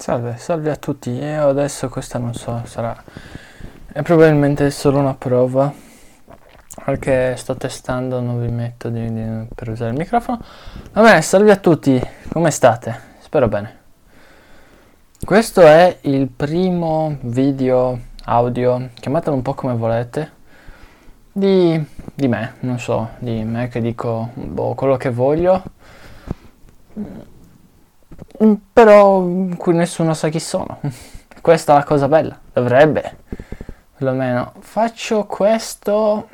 Salve, salve a tutti. Io adesso questa non so, sarà è probabilmente solo una prova perché sto testando nuovi metodi di- per usare il microfono. Va bene, salve a tutti, come state? Spero bene. Questo è il primo video audio, chiamatelo un po' come volete, di, di me, non so, di me che dico boh, quello che voglio. Mm, Però in nessuno sa chi sono. Questa è la cosa bella. Dovrebbe, perlomeno. Faccio questo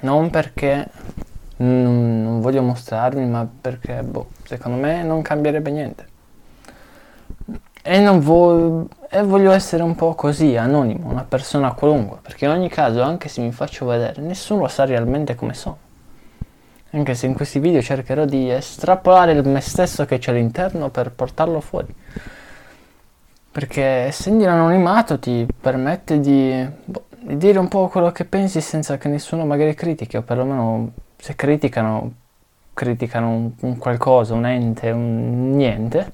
non perché non, non voglio mostrarmi, ma perché, boh, secondo me non cambierebbe niente. E non vo- e voglio essere un po' così, anonimo, una persona qualunque, perché in ogni caso, anche se mi faccio vedere, nessuno sa realmente come sono. Anche se in questi video cercherò di estrapolare il me stesso che c'è all'interno per portarlo fuori. Perché essendo in anonimato ti permette di, boh, di dire un po' quello che pensi senza che nessuno magari critichi, o perlomeno se criticano, criticano un, un qualcosa, un ente, un niente.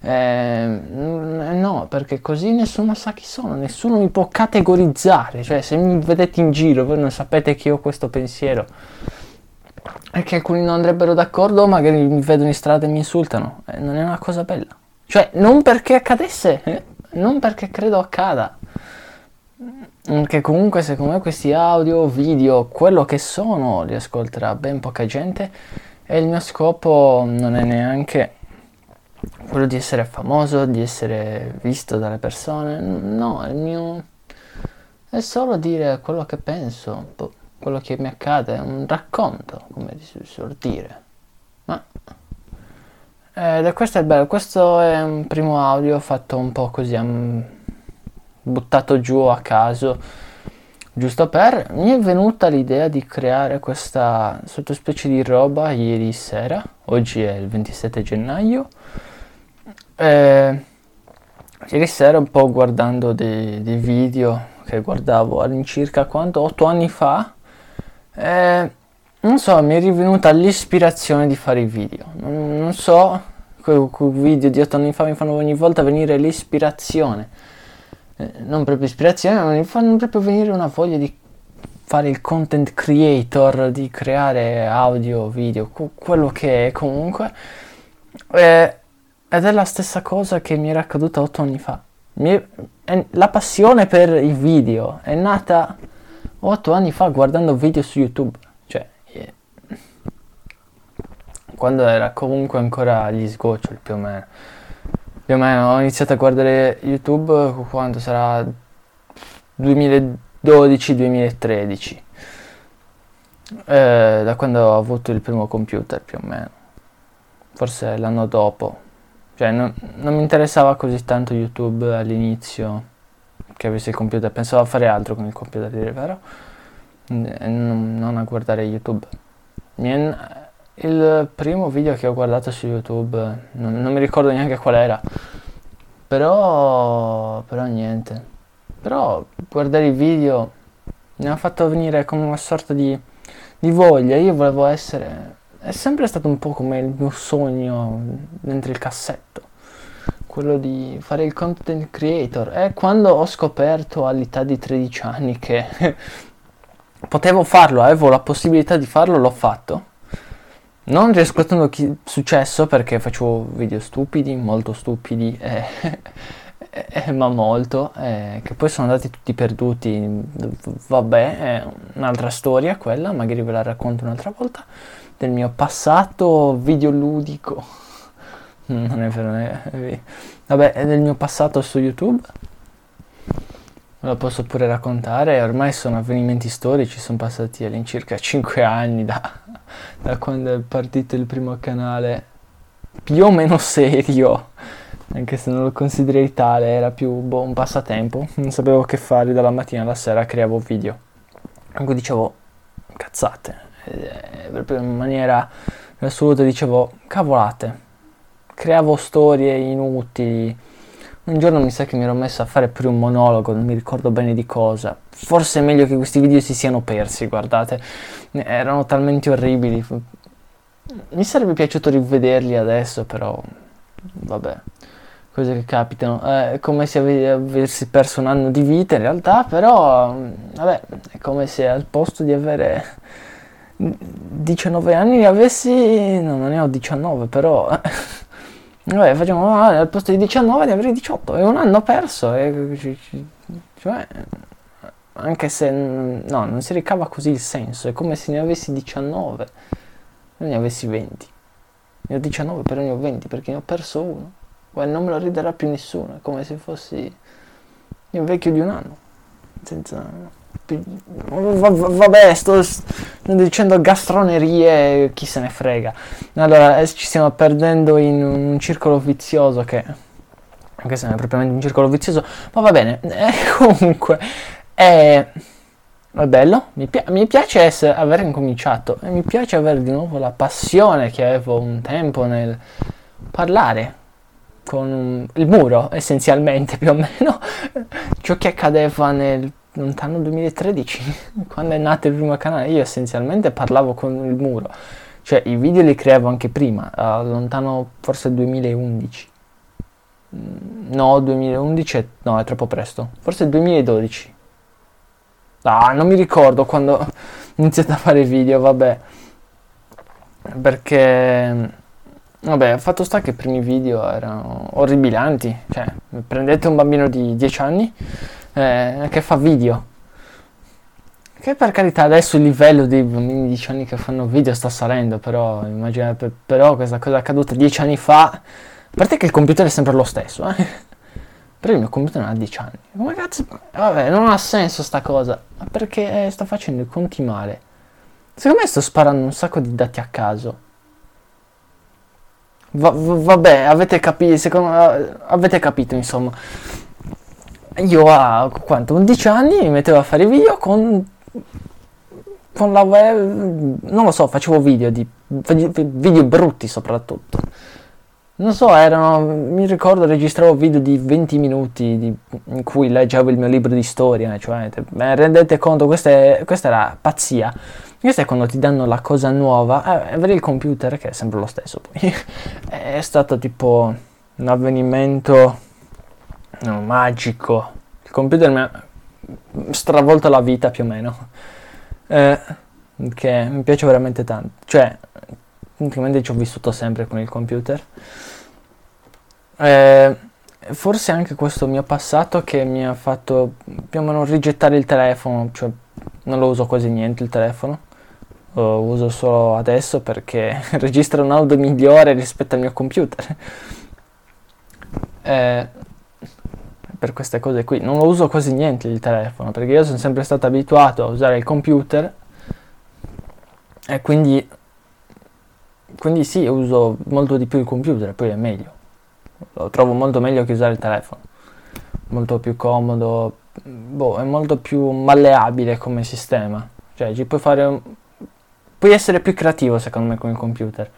Eh, no, perché così nessuno sa chi sono, nessuno mi può categorizzare. Cioè, se mi vedete in giro, voi non sapete che ho questo pensiero e che alcuni non andrebbero d'accordo, magari mi vedono in strada e mi insultano. Eh, non è una cosa bella. Cioè, non perché accadesse, eh, non perché credo accada. Mm, Che comunque, secondo me, questi audio, video, quello che sono, li ascolterà ben poca gente. E il mio scopo non è neanche quello di essere famoso, di essere visto dalle persone. No, il mio è solo dire quello che penso, boh, quello che mi accade, un racconto, come si suol dire. Ma ed è questo è bello, questo è un primo audio fatto un po' così, mm, buttato giù a caso, giusto per... Mi è venuta l'idea di creare questa sottospecie di roba ieri sera, oggi è il 27 gennaio, e ieri sera un po' guardando dei, dei video che guardavo all'incirca quanto, 8 anni fa, e non so, mi è rivenuta l'ispirazione di fare i video. Non, non so, quei, video di 8 anni fa mi fanno ogni volta venire l'ispirazione. Eh, non proprio ispirazione, ma mi fanno proprio venire una voglia di fare il content creator, di creare audio, video, quello che è comunque. Eh, ed è la stessa cosa che mi era accaduta 8 anni fa. È- è- la passione per i video è nata 8 anni fa guardando video su YouTube. Cioè, eh, quando era comunque ancora agli sgoccioli più o meno. Più o meno ho iniziato a guardare YouTube quando sarà 2012-2013. Eh, da quando ho avuto il primo computer più o meno. Forse l'anno dopo. Cioè, non, non mi interessava così tanto YouTube all'inizio che avessi il computer, pensavo a fare altro con il computer, dire vero, e non, a guardare YouTube. Il primo video che ho guardato su YouTube, non, non mi ricordo neanche qual era, però, però niente. Però guardare i video mi ha fatto venire come una sorta di, di voglia. Io volevo essere. È sempre stato un po' come il mio sogno dentro il cassetto. Quello di fare il content creator. E quando ho scoperto all'età di 13 anni che potevo farlo, avevo la possibilità di farlo, l'ho fatto. Non riscuotendo successo perché facevo video stupidi, molto stupidi, eh, eh, ma molto, eh, che poi sono andati tutti perduti. Vabbè, è un'altra storia quella, magari ve la racconto un'altra volta, del mio passato videoludico. Non è vero, non è vero. Vabbè, è del mio passato su YouTube. Ve lo posso pure raccontare, ormai sono avvenimenti storici, sono passati all'incirca 5 anni da, da quando è partito il primo canale più o meno serio, anche se non lo considerei tale, era più boh, un passatempo, non sapevo che fare dalla mattina alla sera, creavo video. Cui dicevo cazzate, eh, proprio in maniera assoluta dicevo cavolate, creavo storie inutili. Un giorno mi sa che mi ero messo a fare pure un monologo, non mi ricordo bene di cosa. Forse è meglio che questi video si siano persi, guardate, erano talmente orribili. Mi sarebbe piaciuto rivederli adesso, però vabbè. cose che capitano. È come se ave- avessi perso un anno di vita in realtà, però vabbè, è come se al posto di avere 19 anni ne avessi... no, non ne ho 19, però... vabbè, facciamo ah, al posto di 19 ne avrei 18, è un anno perso, e, cioè, anche se no, non si ricava così il senso, è come se ne avessi 19, non ne avessi 20. Ne ho 19 però ne ho 20 perché ne ho perso uno. Poi non me lo riderà più nessuno, è come se fossi il vecchio di un anno. Senza... Vabbè, sto dicendo gastronerie, chi se ne frega. Allora, eh, ci stiamo perdendo in un circolo vizioso che... Anche se non è propriamente un circolo vizioso, ma va bene. Eh, comunque, è... È bello, mi, pi- mi piace essere, aver incominciato e mi piace avere di nuovo la passione che avevo un tempo nel parlare con il muro, essenzialmente più o meno, ciò che accadeva nel lontano 2013, quando è nato il primo canale, io essenzialmente parlavo con il muro, cioè i video li creavo anche prima, uh, lontano forse 2011. Mm, no, 2011 no, è troppo presto. Forse 2012. Ah, non mi ricordo quando ho iniziato a fare video, vabbè. Perché Vabbè, fatto sta che i primi video erano orribilanti, cioè prendete un bambino di 10 anni eh, che fa video, che per carità adesso il livello dei bambini di 10 anni che fanno video sta salendo, però immaginate, però questa cosa è accaduta 10 anni fa, a parte che il computer è sempre lo stesso, eh? però il mio computer non ha 10 anni, come cazzo, vabbè non ha senso sta cosa, perché eh, sta facendo i conti male, secondo me sto sparando un sacco di dati a caso. Va, vabbè, avete capito, secondo, avete capito, insomma. Io a quanto, 11 anni mi mettevo a fare video con, con la web, non lo so, facevo video, di, video brutti soprattutto. Non so, erano, mi ricordo registravo video di 20 minuti di, in cui leggevo il mio libro di storia, cioè, te, rendete conto, questa, è, questa era pazzia. Questo è quando ti danno la cosa nuova, eh, avere il computer, che è sempre lo stesso poi, è stato tipo un avvenimento magico. Il computer mi ha stravolto la vita più o meno, eh, che mi piace veramente tanto. Cioè, praticamente ci ho vissuto sempre con il computer. Eh, forse anche questo mio passato che mi ha fatto più o meno rigettare il telefono, cioè non lo uso quasi niente il telefono uh, uso solo adesso perché registra un audio migliore rispetto al mio computer. eh, per queste cose qui. Non lo uso quasi niente il telefono perché io sono sempre stato abituato a usare il computer e quindi quindi sì uso molto di più il computer poi è meglio. Lo trovo molto meglio che usare il telefono. Molto più comodo boh, è molto più malleabile come sistema. Cioè ci puoi fare puoi essere più creativo secondo me con il computer.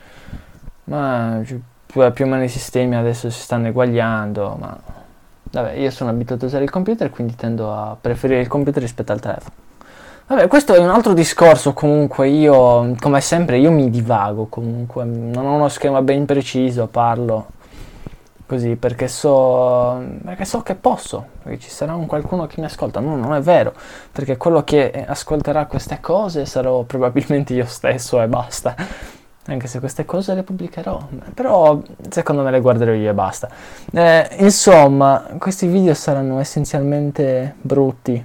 Ma più o meno i sistemi adesso si stanno eguagliando, ma vabbè, io sono abituato a usare il computer, quindi tendo a preferire il computer rispetto al telefono. Vabbè, questo è un altro discorso, comunque io, come sempre, io mi divago comunque, non ho uno schema ben preciso, parlo così perché so, perché so che posso, perché ci sarà un qualcuno che mi ascolta. No, non è vero, perché quello che ascolterà queste cose sarò probabilmente io stesso e basta. Anche se queste cose le pubblicherò, però secondo me le guarderò io e basta. Eh, insomma, questi video saranno essenzialmente brutti.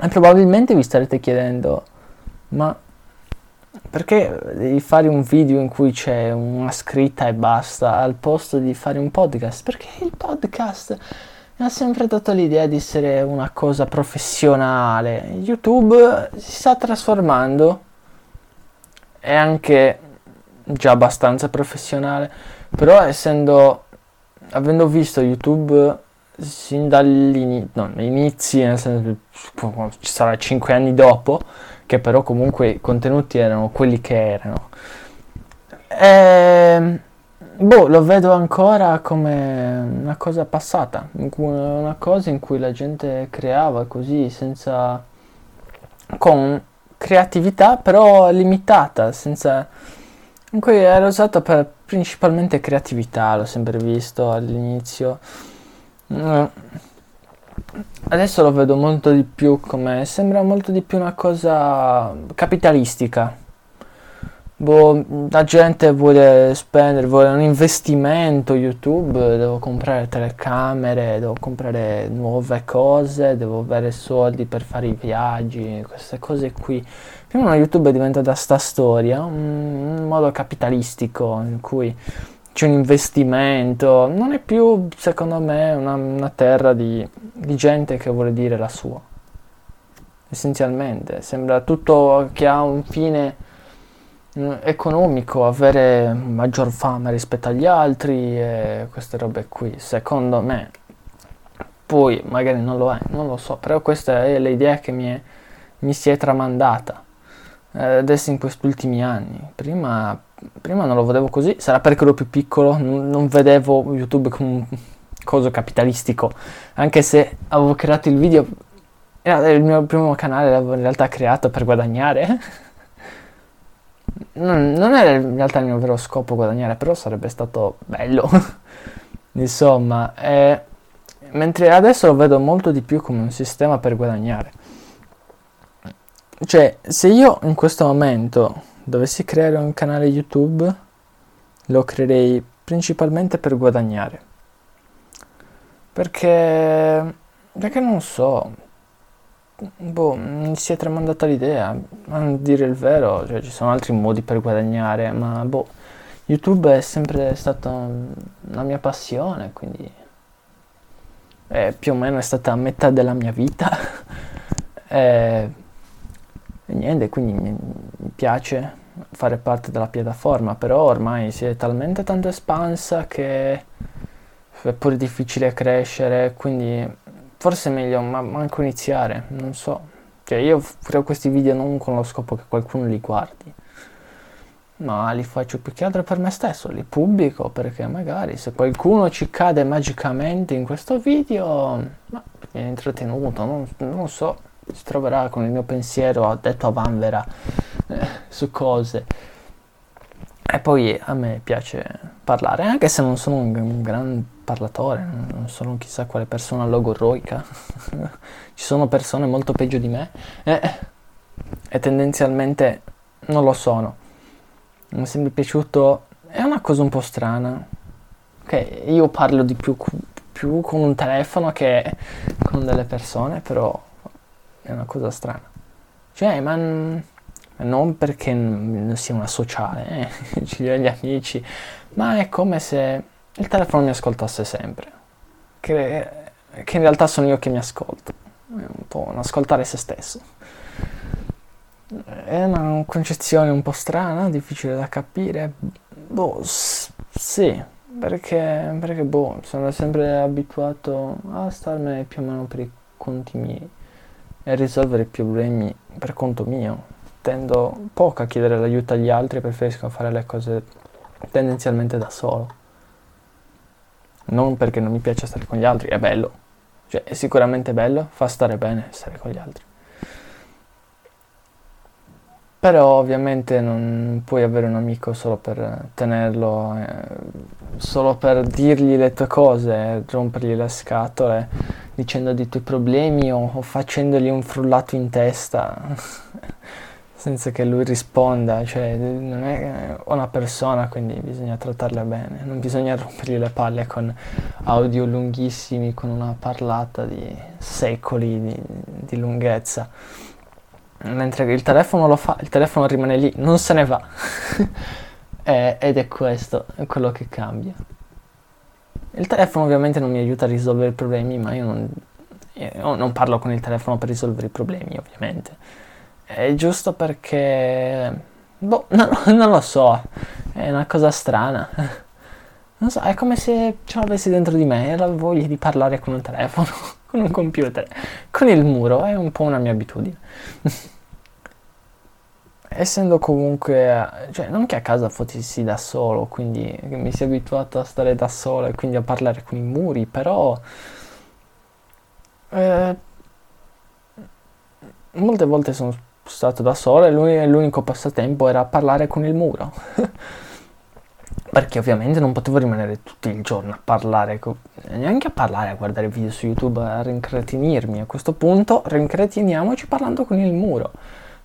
E probabilmente vi starete chiedendo, ma perché devi fare un video in cui c'è una scritta e basta al posto di fare un podcast? Perché il podcast mi ha sempre dato l'idea di essere una cosa professionale. YouTube si sta trasformando, è anche già abbastanza professionale, però essendo, avendo visto YouTube sin dagli no, inizi, nel senso ci sarà 5 anni dopo, che però comunque i contenuti erano quelli che erano. E, ehm, boh, lo vedo ancora come una cosa passata, una cosa in cui la gente creava così senza con creatività però limitata, senza cui era usato per principalmente creatività, l'ho sempre visto all'inizio. Mm. Adesso lo vedo molto di più come sembra molto di più una cosa capitalistica. Boh, la gente vuole spendere, vuole un investimento YouTube, devo comprare telecamere, devo comprare nuove cose, devo avere soldi per fare i viaggi, queste cose qui. Prima YouTube diventa da sta storia, un, un modo capitalistico in cui c'è un investimento, non è più secondo me una, una terra di, di gente che vuole dire la sua. Essenzialmente, sembra tutto che ha un fine mm, economico, avere maggior fama rispetto agli altri e queste robe qui, secondo me. Poi magari non lo è, non lo so, però questa è l'idea che mi, è, mi si è tramandata eh, adesso in questi ultimi anni. Prima, prima, non lo vedevo così, sarà perché ero più piccolo, non, non vedevo YouTube come un coso capitalistico, anche se avevo creato il video, era il mio primo canale, l'avevo in realtà creato per guadagnare. Non, non era in realtà il mio vero scopo guadagnare, però sarebbe stato bello. Insomma, eh, mentre adesso lo vedo molto di più come un sistema per guadagnare. Cioè, se io in questo momento dovessi creare un canale YouTube, lo creerei principalmente per guadagnare. Perché, perché non so, boh, mi si è tramandata l'idea, a dire il vero, cioè, ci sono altri modi per guadagnare, ma boh, YouTube è sempre stata una mia passione, quindi eh, più o meno è stata metà della mia vita. eh, e niente, quindi mi, piace fare parte della piattaforma, però ormai si è talmente tanto espansa che è pure difficile crescere, quindi forse è meglio ma manco iniziare, non so. Cioè io creo questi video non con lo scopo che qualcuno li guardi, ma li faccio più che altro per me stesso, li pubblico perché magari se qualcuno ci cade magicamente in questo video, ma viene intrattenuto, non, non so si troverà con il mio pensiero detto a vanvera eh, su cose. E poi a me piace parlare, anche se non sono un, un gran parlatore, non sono chissà quale persona logorroica. Ci sono persone molto peggio di me eh, e tendenzialmente non lo sono. Mi è sempre piaciuto, è una cosa un po' strana, che io parlo di più, più con un telefono che con delle persone, però è una cosa strana. Cioè, ma non perché non sia una sociale, eh, ci gli amici, ma è come se il telefono mi ascoltasse sempre. Che, che in realtà sono io che mi ascolto. È un po' un ascoltare se stesso. È una concezione un po' strana, difficile da capire. Boh, sì, perché, perché boh, sono sempre abituato a starmene più o meno per i conti miei e risolvere i problemi per conto mio. Tendo poco a chiedere l'aiuto agli altri, preferisco fare le cose tendenzialmente da solo. Non perché non mi piace stare con gli altri, è bello. Cioè, è sicuramente bello, fa stare bene stare con gli altri. Però ovviamente non puoi avere un amico solo per tenerlo, eh, solo per dirgli le tue cose, rompergli le scatole dicendo dei tuoi problemi o, o facendogli un frullato in testa senza che lui risponda, cioè non è una persona, quindi bisogna trattarla bene, non bisogna rompergli le palle con audio lunghissimi, con una parlata di secoli di, di lunghezza mentre il telefono lo fa, il telefono rimane lì, non se ne va. e, ed è questo quello che cambia. Il telefono ovviamente non mi aiuta a risolvere i problemi, ma io non, io non parlo con il telefono per risolvere i problemi, ovviamente. È giusto perché... Boh, no, non lo so, è una cosa strana. Non so, è come se ce l'avessi dentro di me e la voglia di parlare con un telefono, con un computer, con il muro, è un po' una mia abitudine essendo comunque, cioè non che a casa fossi da solo, quindi mi sia abituato a stare da solo e quindi a parlare con i muri, però eh, molte volte sono stato da solo e l'unico passatempo era parlare con il muro. perché ovviamente non potevo rimanere tutto il giorno a parlare, neanche a parlare, a guardare video su YouTube, a rincretinirmi. A questo punto rincretiniamoci parlando con il muro.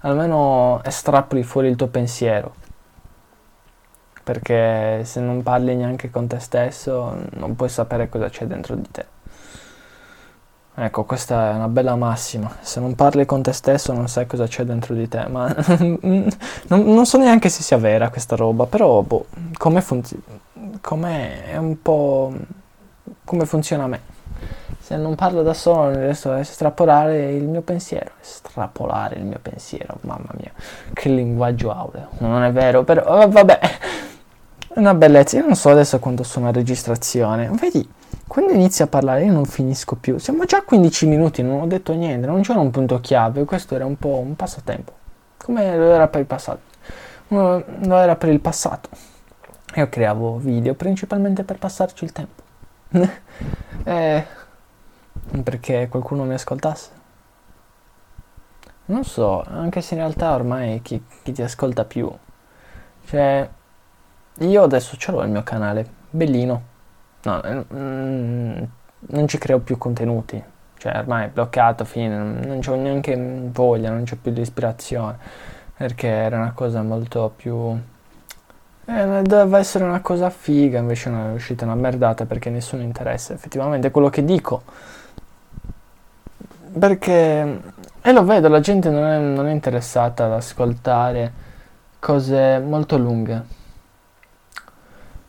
Almeno estrapoli fuori il tuo pensiero. Perché se non parli neanche con te stesso, non puoi sapere cosa c'è dentro di te. Ecco, questa è una bella massima. Se non parli con te stesso non sai cosa c'è dentro di te. Ma non, non, so neanche se sia vera questa roba, però boh, come funziona? Come un po' come funziona a me. Se non parlo da solo riesco a estrapolare il mio pensiero. Estrapolare il mio pensiero, mamma mia, che linguaggio aureo. Non è vero, però vabbè. È una bellezza. Io non so adesso quando sono a registrazione. Vedi, quando inizio a parlare io non finisco più. Siamo già a 15 minuti, non ho detto niente, non c'era un punto chiave, questo era un po' un passatempo. Come lo era per il passato. Lo era per il passato. Io creavo video principalmente per passarci il tempo. eh, perché qualcuno mi ascoltasse. Non so, anche se in realtà ormai chi, chi ti ascolta più. Cioè, io adesso ce l'ho il mio canale, bellino no, mm, non ci creo più contenuti. Cioè, ormai è bloccato, fine, non c'ho neanche voglia, non c'ho più l'ispirazione. Perché era una cosa molto più... Eh, doveva essere una cosa figa, invece è uscita una merdata perché nessuno interessa effettivamente quello che dico. Perché... E lo vedo, la gente non è, non è interessata ad ascoltare cose molto lunghe.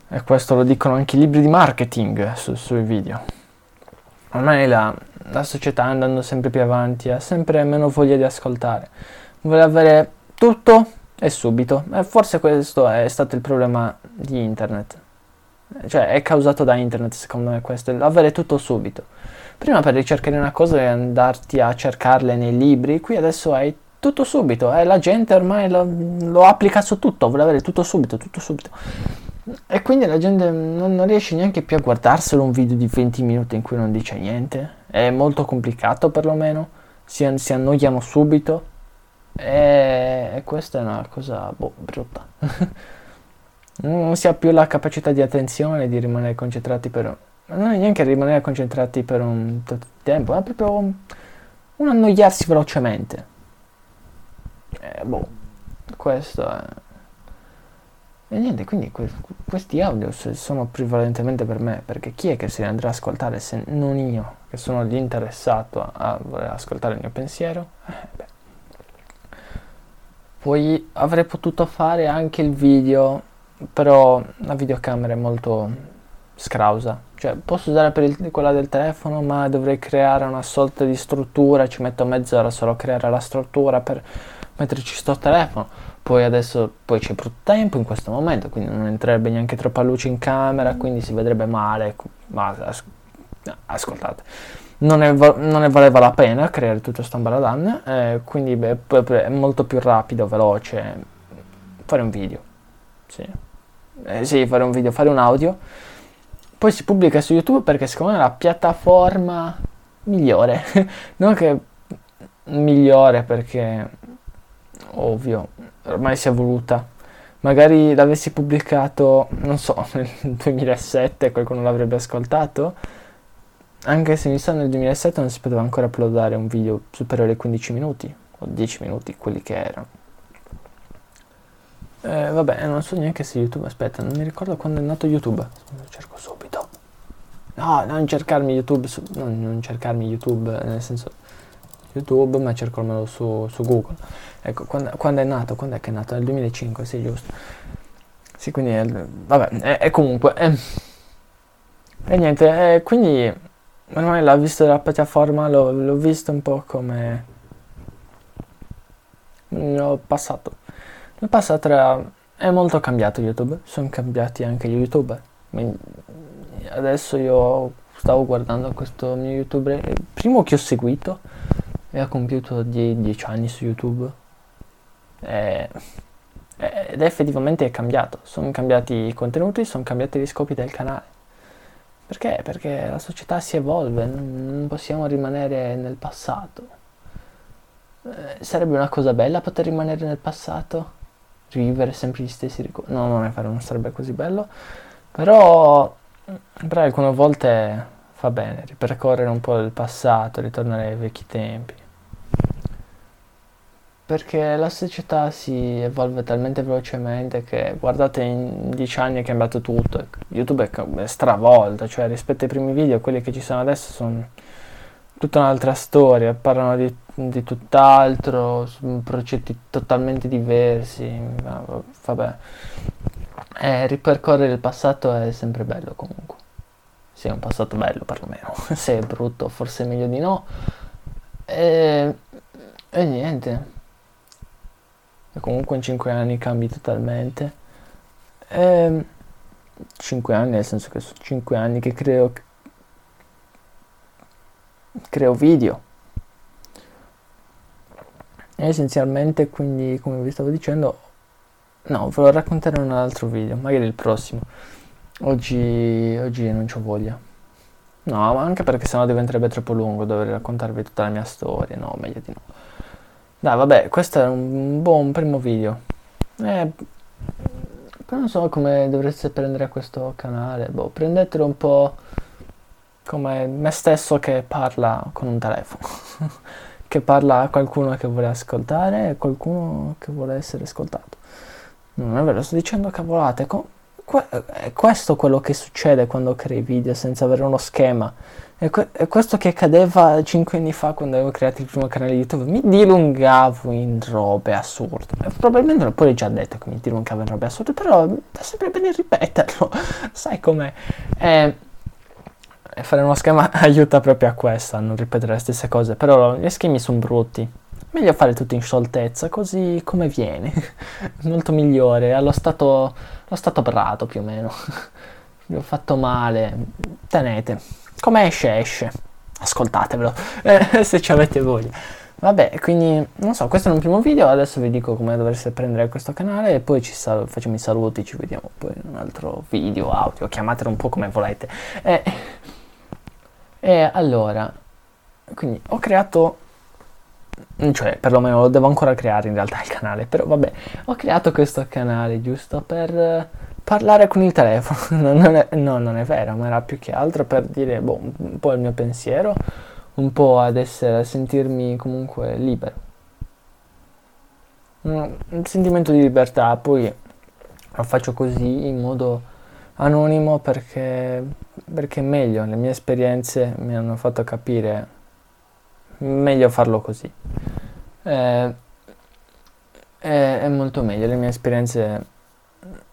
E questo lo dicono anche i libri di marketing su, sui video. Ormai la, la società andando sempre più avanti, ha sempre meno voglia di ascoltare. Vuole avere tutto e subito. E forse questo è stato il problema di internet. Cioè è causato da internet secondo me questo, avere tutto subito. Prima per ricercare una cosa e andarti a cercarle nei libri, qui adesso hai tutto subito e la gente ormai lo, lo applica su tutto, vuole avere tutto subito, tutto subito. E quindi la gente non, non, riesce neanche più a guardarselo un video di 20 minuti in cui non dice niente. È molto complicato perlomeno. Si, si annoiano subito. E, e, questa è una cosa boh, brutta. non si ha più la capacità di attenzione di rimanere concentrati per. Non è neanche rimanere concentrati per un tot tempo, è proprio un, annoiarsi velocemente. E, boh, questo è. E niente, quindi que- questi audio sono prevalentemente per me, perché chi è che si andrà a ascoltare se non io, che sono l'interessato a voler ascoltare il mio pensiero? Eh, Poi avrei potuto fare anche il video, però la videocamera è molto scrausa. Cioè, posso usare per il, quella del telefono, ma dovrei creare una sorta di struttura, ci metto mezz'ora solo a creare la struttura per metterci sto telefono poi adesso poi c'è brutto tempo in questo momento, quindi non entrerebbe neanche troppa luce in camera, quindi si vedrebbe male. Ma as- ascoltate, non ne, non ne, valeva la pena creare tutto questo ambaradan, eh, quindi beh, è molto più rapido, veloce fare un video. Sì. Eh, sì, fare un video, fare un audio. Poi si pubblica su YouTube perché secondo me è la piattaforma migliore. non che migliore perché ovvio, ormai si è voluta. Magari l'avessi pubblicato, non so, nel 2007 qualcuno l'avrebbe ascoltato. Anche se mi sa nel 2007 non si poteva ancora uploadare un video superiore ai 15 minuti o 10 minuti, quelli che erano. Eh, vabbè, non so neanche se YouTube, aspetta, non mi ricordo quando è nato YouTube. Cerco subito. No, non cercarmi YouTube, su, non, non cercarmi YouTube, nel senso YouTube, ma cercarmelo su, su Google. Ecco, quando, quando, è nato? Quando è che è nato? Nel 2005, sì, giusto. Sì, quindi, è, vabbè, e comunque... È, e niente, e quindi ormai l'ho visto della piattaforma, l'ho, l'ho visto un po' come... L'ho passato. L'ho passato era... È molto cambiato YouTube, sono cambiati anche gli youtuber. Adesso io stavo guardando questo mio youtuber, il primo che ho seguito, e ha compiuto 10 anni su YouTube e, ed effettivamente è cambiato. Sono cambiati i contenuti, sono cambiati gli scopi del canale. Perché? Perché la società si evolve, non possiamo rimanere nel passato. Eh, sarebbe una cosa bella poter rimanere nel passato? rivivere sempre gli stessi ricordi. No, non è non sarebbe così bello. Però, però alcune volte fa bene ripercorrere un po' il passato, ritornare ai vecchi tempi. Perché la società si evolve talmente velocemente che guardate in dieci anni è cambiato tutto. YouTube è stravolto, cioè rispetto ai primi video, quelli che ci sono adesso sono tutta un'altra storia, parlano di, di tutt'altro, progetti totalmente diversi, vabbè. Eh, ripercorrere il passato è sempre bello comunque. Sì, è un passato bello perlomeno. Se è brutto, forse è meglio di no. E, e niente. E comunque in 5 anni cambi totalmente. E, 5 anni, nel senso che sono 5 anni che creo, creo video. E essenzialmente, quindi, come vi stavo dicendo, no, ve lo racconterò in un altro video, magari il prossimo. Oggi, oggi non ho voglia. No, ma anche perché sennò diventerebbe troppo lungo dover raccontarvi tutta la mia storia. No, meglio di no. Dai, vabbè, questo è un buon primo video. Eh, non so come dovreste prendere questo canale. Boh, prendetelo un po' come me stesso che parla con un telefono. che parla a qualcuno che vuole ascoltare e qualcuno che vuole essere ascoltato. Non è vero, sto dicendo cavolate. Co- è questo quello che succede quando crei video senza avere uno schema. È, que- è questo che accadeva 5 anni fa quando avevo creato il primo canale YouTube. Mi dilungavo in robe assurde. Probabilmente l'ho poi già detto che mi dilungavo in robe assurde, però è sempre bene ripeterlo. Sai com'è? Eh, fare uno schema aiuta proprio a questo, a non ripetere le stesse cose. Però gli schemi sono brutti. Meglio fare tutto in scioltezza, così come viene. Molto migliore, allo stato, allo stato prato più o meno. Vi ho fatto male. Tenete. Come esce, esce. Ascoltatevelo, eh, se ci avete voglia. Vabbè, quindi, non so, questo è un primo video, adesso vi dico come dovreste prendere questo canale e poi ci sal- facciamo i saluti, ci vediamo poi in un altro video, audio, chiamatelo un po' come volete. E, e allora, quindi ho creato cioè perlomeno lo devo ancora creare in realtà il canale, però vabbè, ho creato questo canale giusto per uh, parlare con il telefono, non è, no, non è vero, ma era più che altro per dire boh, un po' il mio pensiero, un po' ad essere, a sentirmi comunque libero. Un, un sentimento di libertà, poi lo faccio così in modo anonimo perché, perché meglio, le mie esperienze mi hanno fatto capire meglio farlo così. Eh, è, è, molto meglio, le mie esperienze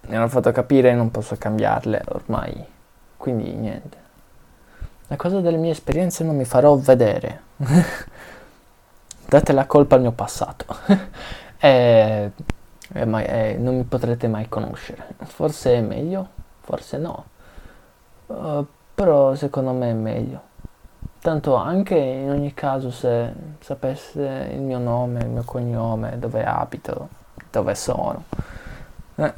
mi hanno fatto capire e non posso cambiarle ormai, quindi niente. La cosa delle mie esperienze non mi farò vedere. Date la colpa al mio passato. e, e mai, e non mi potrete mai conoscere. Forse è meglio, forse no. Uh, però secondo me è meglio. Tanto anche in ogni caso se sapesse il mio nome, il mio cognome, dove abito, dove sono, eh,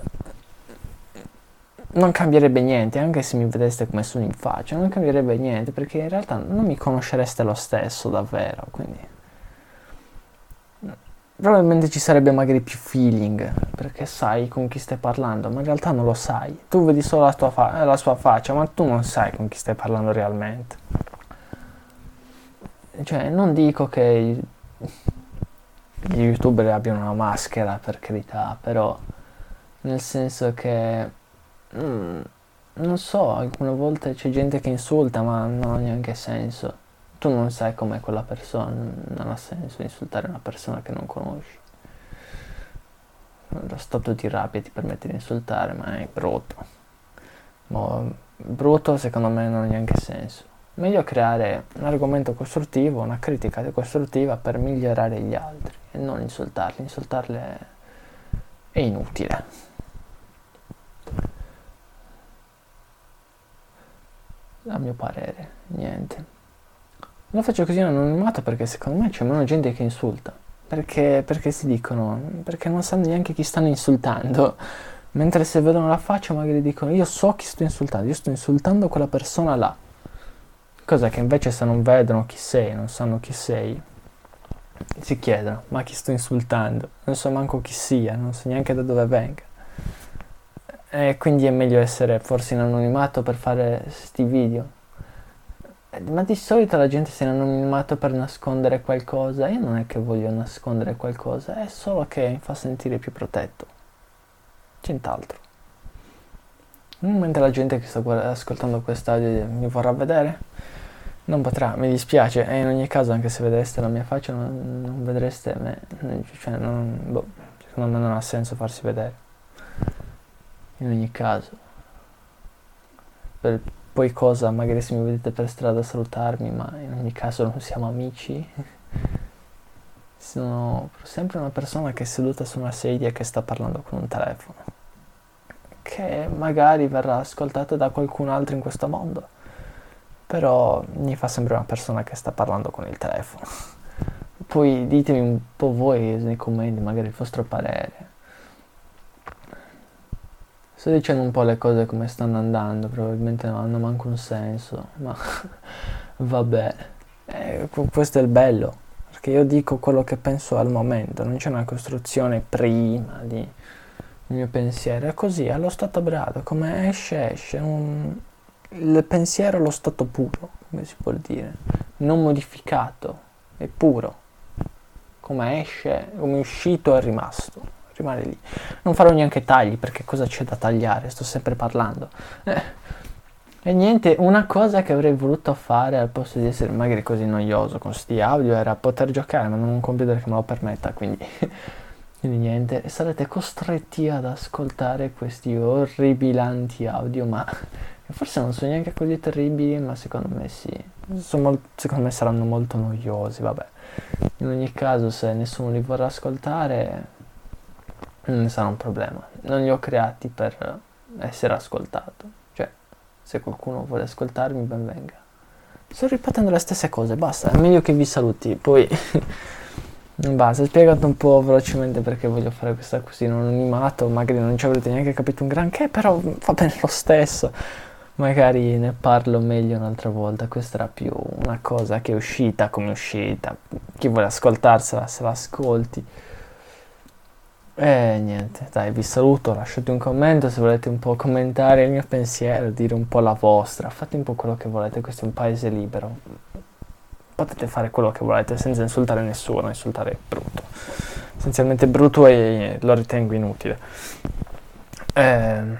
non cambierebbe niente, anche se mi vedeste come sono in faccia, non cambierebbe niente perché in realtà non mi conoscereste lo stesso davvero, quindi probabilmente ci sarebbe magari più feeling perché sai con chi stai parlando, ma in realtà non lo sai. Tu vedi solo la, fa- la sua faccia, ma tu non sai con chi stai parlando realmente cioè, non dico che gli youtuber abbiano una maschera, per carità, però nel senso che mm, non so, alcune volte c'è gente che insulta, ma non ha neanche senso. Tu non sai com'è quella persona, non ha senso insultare una persona che non conosci. Lo stato di rabbia ti permette di insultare, ma è brutto. Ma brutto secondo me non ha neanche senso. Meglio creare un argomento costruttivo, una critica costruttiva per migliorare gli altri e non insultarli. Insultarli è inutile. A mio parere, niente. Lo faccio così in anonimato perché secondo me c'è meno gente che insulta. Perché, perché si dicono, perché non sanno neanche chi stanno insultando. Mentre se vedono la faccia magari dicono io so chi sto insultando, io sto insultando quella persona là. Cosa che invece se non vedono chi sei, non sanno chi sei, si chiedono, ma chi sto insultando? Non so manco chi sia, non so neanche da dove venga. E quindi è meglio essere forse in anonimato per fare questi video. Eh, ma di solito la gente si è in anonimato per nascondere qualcosa. Io non è che voglio nascondere qualcosa, è solo che mi fa sentire più protetto. Nient'altro. Mentre la gente che sta ascoltando quest'audio mi vorrà vedere, non potrà, mi dispiace. E in ogni caso, anche se vedeste la mia faccia, non, non vedreste me. Cioè, non, boh, secondo me non ha senso farsi vedere in ogni caso. Per poi cosa, magari se mi vedete per strada salutarmi, ma in ogni caso non siamo amici. Sono sempre una persona che è seduta su una sedia e che sta parlando con un telefono. Che magari verrà ascoltato da qualcun altro in questo mondo. Però mi fa sempre una persona che sta parlando con il telefono. Poi ditemi un po' voi nei commenti, magari il vostro parere Sto dicendo un po' le cose come stanno andando, probabilmente non hanno manco un senso, ma vabbè, eh, questo è il bello, perché io dico quello che penso al momento, non c'è una costruzione prima di il mio pensiero, è così, allo stato brado, come esce, esce, un, il pensiero allo stato puro, come si può dire, non modificato, è puro, come esce, come è uscito è rimasto rimane lì. Non farò neanche tagli perché cosa c'è da tagliare? Sto sempre parlando. Eh. E niente, una cosa che avrei voluto fare al posto di essere magari così noioso con sti audio era poter giocare, ma non un computer che me lo permetta, quindi, quindi niente, sarete costretti ad ascoltare questi orribilanti audio, ma forse non sono neanche così terribili, ma secondo me sì, molto, secondo me saranno molto noiosi, vabbè. In ogni caso, se nessuno li vorrà ascoltare, non sarà un problema. Non li ho creati per essere ascoltato. Cioè, se qualcuno vuole ascoltarmi, ben venga. Sto ripetendo le stesse cose, basta, è meglio che vi saluti. Poi, basta, spiegato un po' velocemente perché voglio fare questa così in anonimato, magari non ci avrete neanche capito un granché, però va bene lo stesso. Magari ne parlo meglio un'altra volta, questa era più una cosa che è uscita come uscita. Chi vuole ascoltarsela, se la ascolti. E niente, dai, vi saluto, lasciate un commento se volete un po' commentare il mio pensiero, dire un po' la vostra, fate un po' quello che volete, questo è un paese libero. Potete fare quello che volete senza insultare nessuno, insultare è brutto. Essenzialmente brutto e lo ritengo inutile. E, ehm,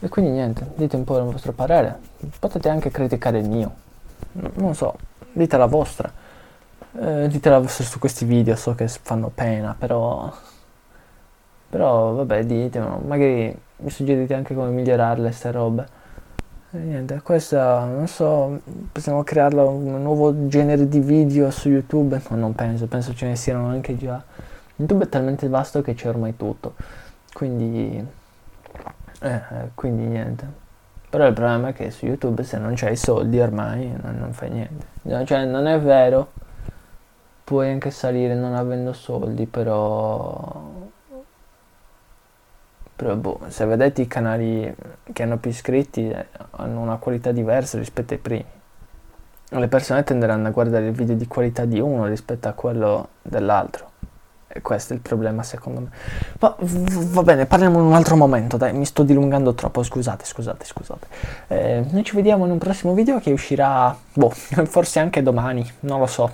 e quindi niente, dite un po' il vostro parere. Potete anche criticare il mio. Non so, dite la vostra eh, ditela su questi video, so che fanno pena, però... Però vabbè, ditemelo, magari mi suggerite anche come migliorarle queste robe. E niente, questa, non so, possiamo crearla un nuovo genere di video su YouTube? No, non penso, penso ce ne siano anche già. YouTube è talmente vasto che c'è ormai tutto. Quindi... Eh, eh quindi niente. Però il problema è che su YouTube se non c'hai soldi ormai non, non fai niente. No, cioè non è vero puoi anche salire non avendo soldi, però... Boh, se vedete i canali che hanno più iscritti eh, hanno una qualità diversa rispetto ai primi. Le persone tenderanno a guardare il video di qualità di uno rispetto a quello dell'altro. E questo è il problema secondo me. Ma va bene, parliamo in un altro momento, dai, mi sto dilungando troppo, scusate, scusate, scusate. Eh, noi ci vediamo in un prossimo video che uscirà, boh, forse anche domani, non lo so.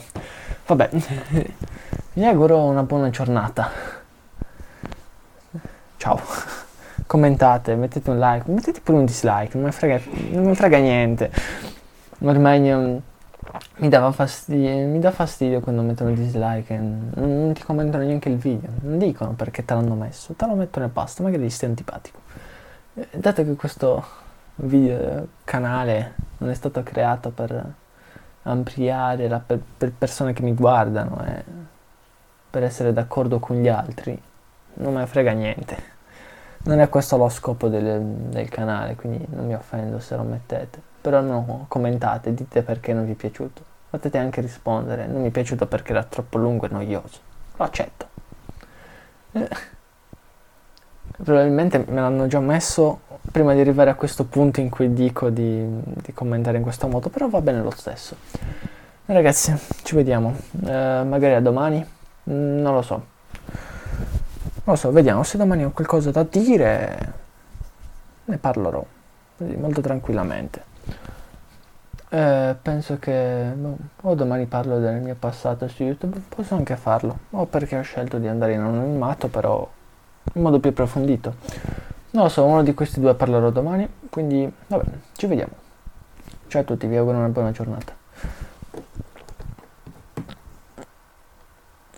Vabbè, vi auguro una buona giornata. Ciao. Commentate, mettete un like, mettete pure un dislike, non mi frega, non mi frega niente. Ormai mi, dava fastidio, mi dà fastidio quando mettono dislike e non, ti commentano neanche il video. Non dicono perché te l'hanno messo, te lo mettono e basta, magari gli stai antipatico. Eh, dato che questo video canale non è stato creato per ampliare la, per, per, persone che mi guardano e per essere d'accordo con gli altri, non me ne frega niente. Non è questo lo scopo del, del canale, quindi non mi offendo se lo mettete. Però no, commentate, dite perché non vi è piaciuto. Potete anche rispondere, non mi è piaciuto perché era troppo lungo e noioso. Lo accetto. Eh, probabilmente me l'hanno già messo prima di arrivare a questo punto in cui dico di, di, commentare in questo modo, però va bene lo stesso. Ragazzi, ci vediamo. Eh, magari a domani. Mm, non lo so. Non lo so, vediamo. Se domani ho qualcosa da dire, ne parlerò. Molto tranquillamente. Eh, penso che boh, o domani parlo del mio passato su YouTube, posso anche farlo. O perché ho scelto di andare in anonimato, però in modo più approfondito. Non lo so, uno di questi due parlerò domani, quindi vabbè, ci vediamo. Ciao a tutti, vi auguro una buona giornata.